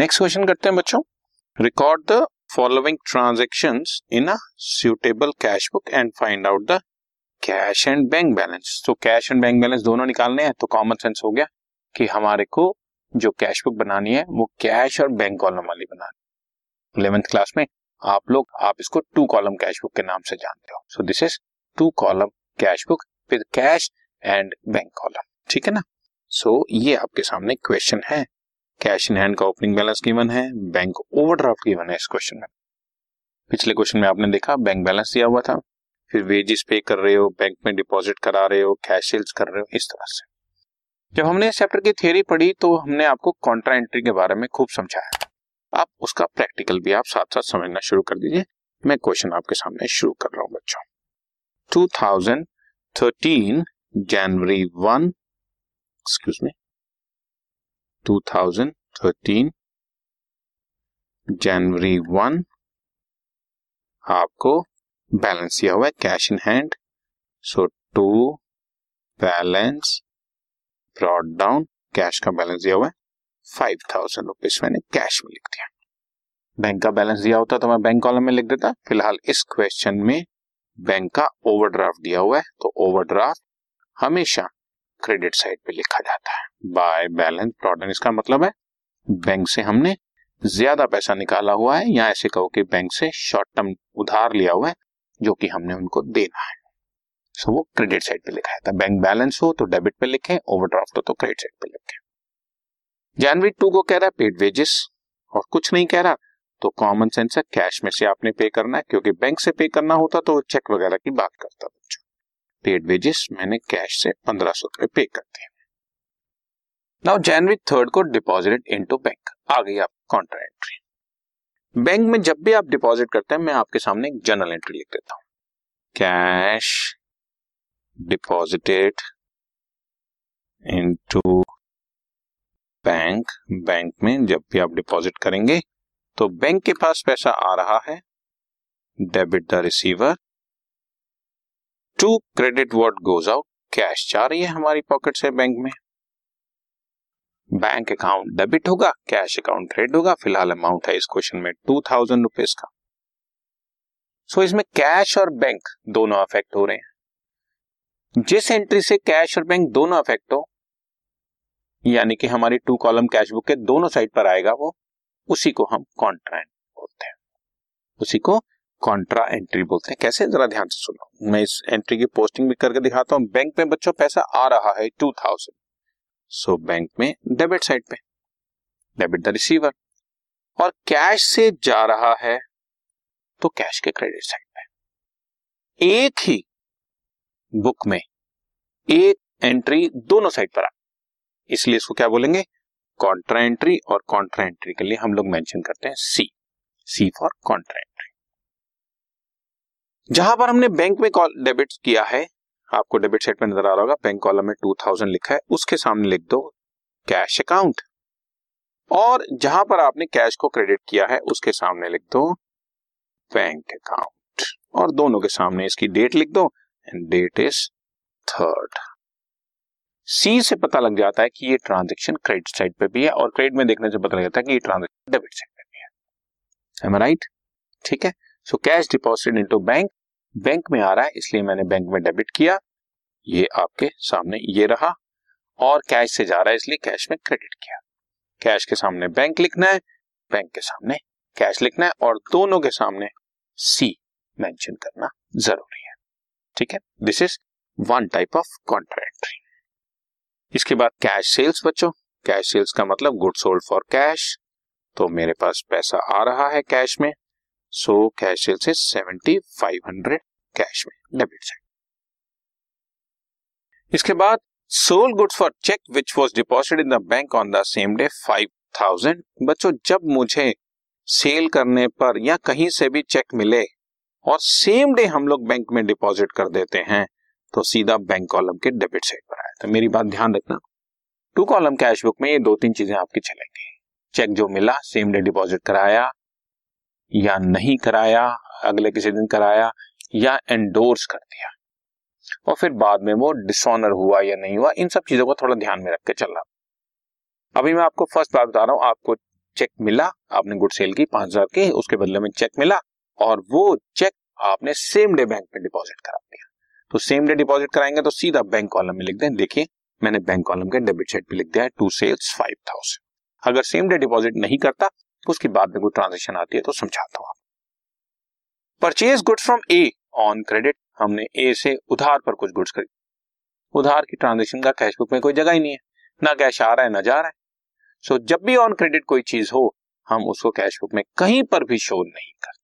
Next question करते हैं बच्चों। Record the following transaction in a suitable cash book and find out the cash and bank balance तो cash and bank balance दोनों निकालने हैं तो कॉमन सेंस हो गया कि हमारे को जो कैश बुक बनानी है वो कैश और बैंक कॉलम वाली बनानी इलेवेंथ क्लास में आप लोग आप इसको टू कॉलम कैश बुक के नाम से जानते हो। So this is two column cash book with cash and bank column ठीक है ना? सो so, ये आपके सामने क्वेश्चन है। कैश इन हैंड का ओपनिंग बैलेंस गिवन है बैंक ओवरड्राफ्ट गिवन है इस क्वेश्चन में। पिछले क्वेश्चन में आपने देखा बैंक बैलेंस दिया हुआ था, फिर वेजेस पे कर रहे हो बैंक में डिपॉजिट करा रहे हो कैश सेल्स कर रहे हो, इस तरह से। जब हमने इस चैप्टर की थियोरी पढ़ी तो हमने आपको कॉन्ट्रा एंट्री के बारे में खूब समझाया। आप उसका प्रैक्टिकल भी आप साथ साथ समझना शुरू कर दीजिए। मैं क्वेश्चन आपके सामने शुरू कर रहा हूँ, बच्चों। 2013 जनवरी वन एक्सक्यूज मी 2013 जनवरी वन आपको बैलेंस दिया हुआ है cash in hand so to balance brought down cash का बैलेंस दिया हुआ है फाइव थाउज़ेंड रुपीज़ मैंने कैश में लिख दिया। बैंक का बैलेंस दिया होता तो मैं बैंक कॉलम में लिख देता। फ़िलहाल इस क्वेश्चन में बैंक का ओवरड्राफ्ट दिया हुआ है तो ओवरड्राफ्ट हमेशा क्रेडिट साइड पे लिखा जाता है। बाय बैलेंस ब्रॉड इसका मतलब है बैंक से हमने ज़्यादा पैसा निकाला हुआ है या ऐसे कहो कि बैंक से शॉर्ट टर्म उधार लिया हुआ है जो कि हमने उनको देना है। सो so, वो क्रेडिट साइड पे लिखा था बैंक बैलेंस हो तो डेबिट पे लिखे ओवरड्राफ्ट हो तो क्रेडिट साइड पे लिखे। जनवरी टू को कह रहा है पेड वेजेस और कुछ नहीं कह रहा तो कॉमन सेंस है कैश में से आपने पे करना है क्योंकि बैंक से पे करना होता तो चेक वगैरह की बात करता बच्चों। पेड वेजेस मैंने कैश से पंद्रह सौ रुपए पे कर दिए। नाउ जनवरी थर्ड को डिपॉजिट इनटू बैंक आ गई आप कॉन्ट्रा एंट्री बैंक में जब भी आप डिपॉजिट करते हैं, मैं आपके सामने एक जर्नल एंट्री लिख देता हूँ। Cash deposited into bank bank में जब भी आप डिपॉजिट करेंगे तो बैंक के पास पैसा आ रहा है। Debit the receiver to credit what goes out cash जा रही है हमारी पॉकेट से बैंक में। बैंक अकाउंट डेबिट होगा कैश अकाउंट क्रेडिट होगा फ़िलहाल अमाउंट है इस क्वेश्चन में टू थाउज़ेंड रुपीज़ का। सो so, इसमें कैश और बैंक दोनों अफेक्ट हो रहे हैं। जिस एंट्री से कैश और बैंक दोनों अफेक्ट हो यानी कि हमारी टू कॉलम कैश बुक के दोनों साइड पर आएगा वो उसी को हम कॉन्ट्रैक्ट बोलते हैं। उसी को कॉन्ट्रा एंट्री बोलते हैं। कैसे? जरा ध्यान से सुनो। मैं इस एंट्री की पोस्टिंग भी करके दिखाता हूँ। बैंक में बच्चों, पैसा आ रहा है टू थाउज़ेंड सो बैंक में डेबिट साइड पे। डेबिट द रिसीवर और कैश से जा रहा है तो कैश के क्रेडिट साइड पे। एक ही बुक में एक एंट्री दोनों साइड पर आ। इसलिए इसको क्या बोलेंगे? कॉन्ट्रा एंट्री और कॉन्ट्रा एंट्री के लिए हम लोग मेंशन करते हैं सी सी फॉर कॉन्ट्रा जहाँ पर हमने बैंक में कॉल डेबिट किया है। आपको डेबिट साइड में नज़र आ रहा होगा, बैंक कॉलम में टू थाउज़ेंड लिखा है, उसके सामने लिख दो, कैश अकाउंट। और जहाँ पर आपने कैश को क्रेडिट किया है, उसके सामने लिख दो, बैंक अकाउंट। और दोनों के सामने इसकी डेट लिख दो एंड डेट इज़ थर्ड सी से पता लग जाता है कि ये ट्रांजेक्शन क्रेडिट साइड पे भी है, और क्रेडिट में देखने से पता लग जाता है कि ये ट्रांजेक्शन डेबिट साइड पे भी है। राइट ठीक है? So cash deposit into bank bank में आ रहा है, इसलिए मैंने बैंक में डेबिट किया। ये आपके सामने ये रहा और कैश से जा रहा है, इसलिए कैश में क्रेडिट किया। कैश के सामने बैंक लिखना है, बैंक के सामने कैश लिखना है और दोनों के सामने सी मेंशन करना ज़रूरी है। ठीक है? This is one type of contract इसके बाद कैश सेल्स बच्चों कैश सेल्स का मतलब गुड सोल्ड फॉर कैश तो मेरे पास पैसा आ रहा है कैश में। So cash sales is seventy five hundred cash में डेबिट साइड। इसके बाद sold goods for cheque which was deposit in the bank on the same day five thousand. बच्चों, जब मुझे सेल करने पर या कहीं से भी चेक मिले और सेम डे हम लोग बैंक में डिपॉजिट कर देते हैं तो सीधा बैंक कॉलम के डेबिट साइड पर आया। तो मेरी बात ध्यान रखना। टू कॉलम कैश बुक में ये दो तीन चीज़ें आपकी चलेंगी। चेक जो मिला सेम डे डिपॉजिट कराया या नहीं कराया, अगले किसी दिन कराया, या एंडोर्स कर दिया। और फिर बाद में वो डिसऑनर हुआ या नहीं हुआ, इन सब चीज़ों को थोड़ा ध्यान में रख के चलना। अभी मैं आपको फ़र्स्ट बात बता रहा हूँ, आपको चेक मिला, आपने गुड सेल की पाँच हज़ार के, उसके बदले में चेक मिला, और वो चेक आपने सेम डे बैंक में डिपॉजिट करा दिया। तो सेम डे डिपॉजिट कराएँगे तो सीधा बैंक कॉलम में लिख दें, देखिए, मैंने बैंक कॉलम के डेबिट साइड पे लिख दिया है टू सेल्स फाइव थाउज़ेंड अगर सेम डे डिपॉजिट नहीं करता उसके बाद में कोई ट्रांजेक्शन आती है तो समझाता हूँ purchase goods from A on credit हमने ए से उधार पर कुछ गुड्स खरीद। उधार की ट्रांजेक्शन का कैश बुक में कोई जगह ही नहीं है। ना कैश आ रहा है ना जा रहा है। सो so, जब भी ऑन क्रेडिट कोई चीज़ हो हम उसको कैश बुक में कहीं पर भी शो नहीं करते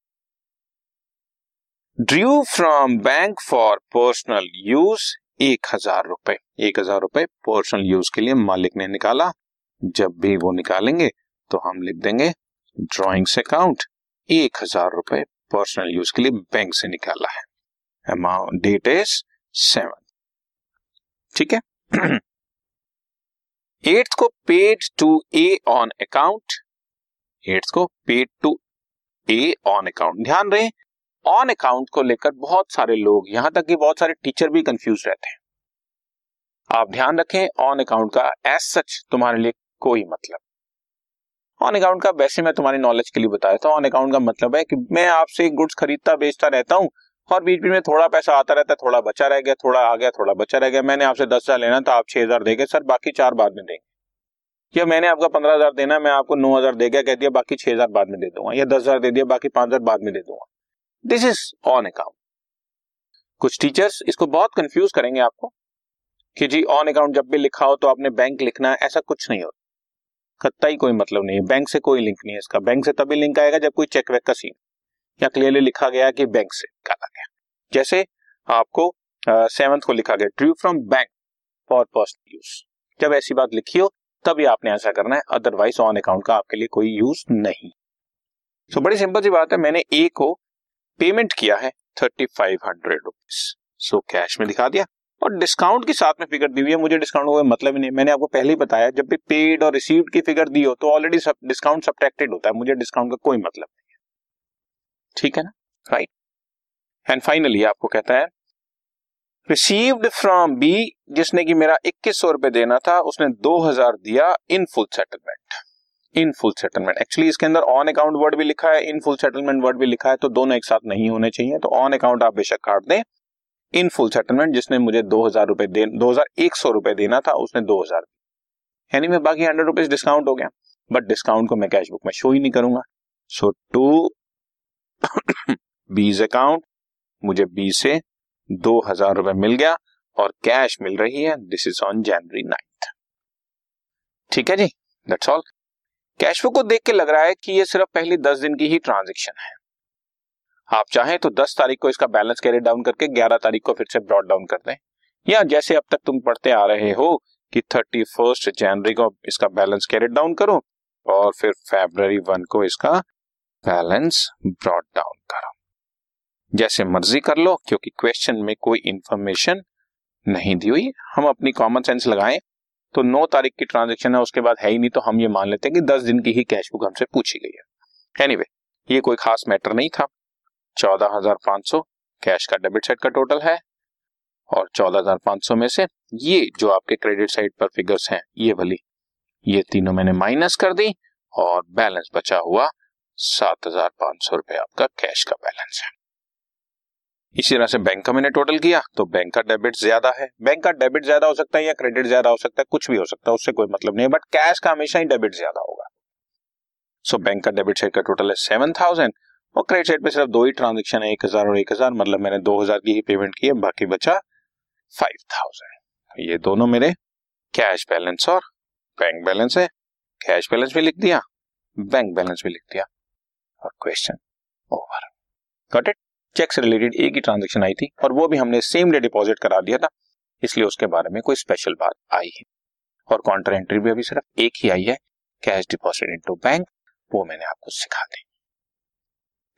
drew from bank for personal use एक हज़ार रुपए। एक हज़ार रुपए पर्सनल यूज़ के लिए मालिक ने निकाला। जब भी वो निकालेंगे तो हम लिख देंगे ड्रॉइंग्स अकाउंट एक हज़ार रुपए पर्सनल यूज़ के लिए बैंक से निकाला है। अमाउंट डेट इज़ सेवन ठीक है? एट्थ को paid to A on account eighth को paid to A on account ध्यान रहे ऑन अकाउंट को लेकर बहुत सारे लोग, यहाँ तक कि बहुत सारे टीचर भी कंफ्यूज रहते हैं। आप ध्यान रखें ऑन अकाउंट का एज सच तुम्हारे लिए कोई मतलब ऑन अकाउंट का वैसे मैं तुम्हारी नॉलेज के लिए बताया था। ऑन अकाउंट का मतलब है कि मैं आपसे गुड्स खरीदता, बेचता रहता हूँ और बीच बीच में थोड़ा पैसा आता रहता है, थोड़ा बचा रह गया, थोड़ा आ गया, थोड़ा बचा रह गया। मैंने आपसे दस हज़ार लेना तो आप छह हज़ार देंगे सर, बाकी चार बाद में देंगे। या मैंने आपका पंद्रह हज़ार देना, मैं आपको नौ हज़ार दे गया, कह दिया, बाकी छह हज़ार बाद में दे दूँगा। या दस हज़ार दे दिया, बाकी पाँच हज़ार बाद में दे दूँगा। दिस इज़ ऑन अकाउंट कुछ टीचर्स इसको बहुत कंफ्यूज करेंगे आपको कि जी ऑन अकाउंट जब भी लिखा हो तो आपने बैंक लिखना है, ऐसा कुछ नहीं होता। कत्ता ही कोई मतलब नहीं है। बैंक से कोई लिंक नहीं है इसका। बैंक से तभी लिंक आएगा जब कोई चेक वेक का सीन या क्लियरली लिखा गया कि बैंक से निकाला गया जैसे आपको सेवंथ को लिखा गया drew from bank for personal use जब ऐसी बात लिखी हो तभी आपने ऐसा करना है। अदरवाइज़ ऑन अकाउंट का आपके लिए कोई यूज़ नहीं। सो so, बड़ी सिंपल सी बात है। मैंने ए को पेमेंट किया है thirty five hundred rupees so cash में दिखा दिया। और डिस्काउंट के साथ में फिगर दी हुई है, मुझे डिस्काउंट का मतलब ही नहीं मैंने आपको पहले ही बताया, जब भी पेड और रिसीव्ड की फिगर दी हो तो ऑलरेडी डिस्काउंट सब्ट्रैक्टेड होता है। मुझे डिस्काउंट का कोई मतलब नहीं है। ठीक है ना? राइट एंड फाइनली आपको कहता है रिसीव्ड फ्रॉम बी जिसने कि मेरा इक्कीस सौ रुपए देना था, उसने दो हज़ार दिया in full settlement in full settlement actually इसके अंदर ऑन अकाउंट वर्ड भी लिखा है इन फुल सेटलमेंट वर्ड भी लिखा है तो दोनों एक साथ नहीं होने चाहिए तो ऑन अकाउंट आप बेशक काट दें। इन फुल सेटलमेंट जिसने मुझे दो हज़ार रुपए दे हज़ार एक सौ रुपए देना था, उसने दो हज़ार यानी मैं बाकी हंड्रेड रुपीज़ डिस्काउंट हो गया। बट डिस्काउंट को मैं कैश बुक में शो ही नहीं करूँगा। सो टू बीज अकाउंट मुझे बी से दो हज़ार रुपए मिल गया और कैश मिल रही है। This is on January ninth ठीक है जी? दैट्स ऑल कैश फ्लो को देख के लग रहा है कि ये सिर्फ़ पहले दस दिन की ही ट्रांजेक्शन है। आप चाहें तो दस तारीख को इसका बैलेंस कैरी डाउन करके ग्यारह तारीख को फिर से ब्रॉड डाउन कर दें। या जैसे अब तक तुम पढ़ते आ रहे हो कि थर्टी फ़र्स्ट जनवरी को इसका बैलेंस कैरी डाउन करो और फिर फेब्रवरी वन को इसका बैलेंस ब्रॉड डाउन करो। जैसे मर्ज़ी कर लो क्योंकि क्वेश्चन में कोई इंफॉर्मेशन नहीं दी हुई। हम अपनी कॉमन सेंस लगाएँ तो नौ तारीख की ट्रांजेक्शन है उसके बाद है ही नहीं तो हम ये मान लेते हैं कि दस दिन की ही कैश बुक हमसे पूछी गई है। एनीवे anyway, ये कोई खास मैटर नहीं था। चौदह हज़ार पाँच सौ कैश का डेबिट साइड का टोटल है। और चौदह हज़ार पाँच सौ में से ये जो आपके क्रेडिट साइड पर फिगर्स हैं ये भली ये तीनों मैंने माइनस कर दी और बैलेंस बचा हुआ सात हज़ार पाँच सौ रुपए आपका कैश का बैलेंस है। इसी तरह से बैंक का मैंने टोटल किया तो बैंक का डेबिट ज़्यादा है। बैंक का डेबिट ज़्यादा हो सकता है या क्रेडिट ज़्यादा हो सकता है कुछ भी हो सकता है उससे कोई मतलब नहीं बट कैश का हमेशा ही डेबिट ज़्यादा होगा। सो so, बैंक का डेबिट साइड का टोटल है सेवन थाउज़ेंड और क्रेडिट साइड पे सिर्फ़ दो ही ट्रांजेक्शन है, एक हज़ार और एक हज़ार मतलब मैंने दो हज़ार की ही पेमेंट की है, बाकी बचा फाइव थाउज़ेंड ये दोनों मेरे कैश बैलेंस और बैंक बैलेंस है। कैश बैलेंस भी लिख दिया बैंक बैलेंस भी लिख दिया। और question over got it cheque से रिलेटेड एक ही ट्रांजेक्शन आई थी और वो भी हमने सेम डे डिपॉजिट करा दिया था, इसलिए उसके बारे में कोई स्पेशल बात आई है और काउंटर एंट्री भी अभी सिर्फ़ एक ही आई है कैश डिपॉजिट इनटू बैंक वो मैंने आपको सिखा दी।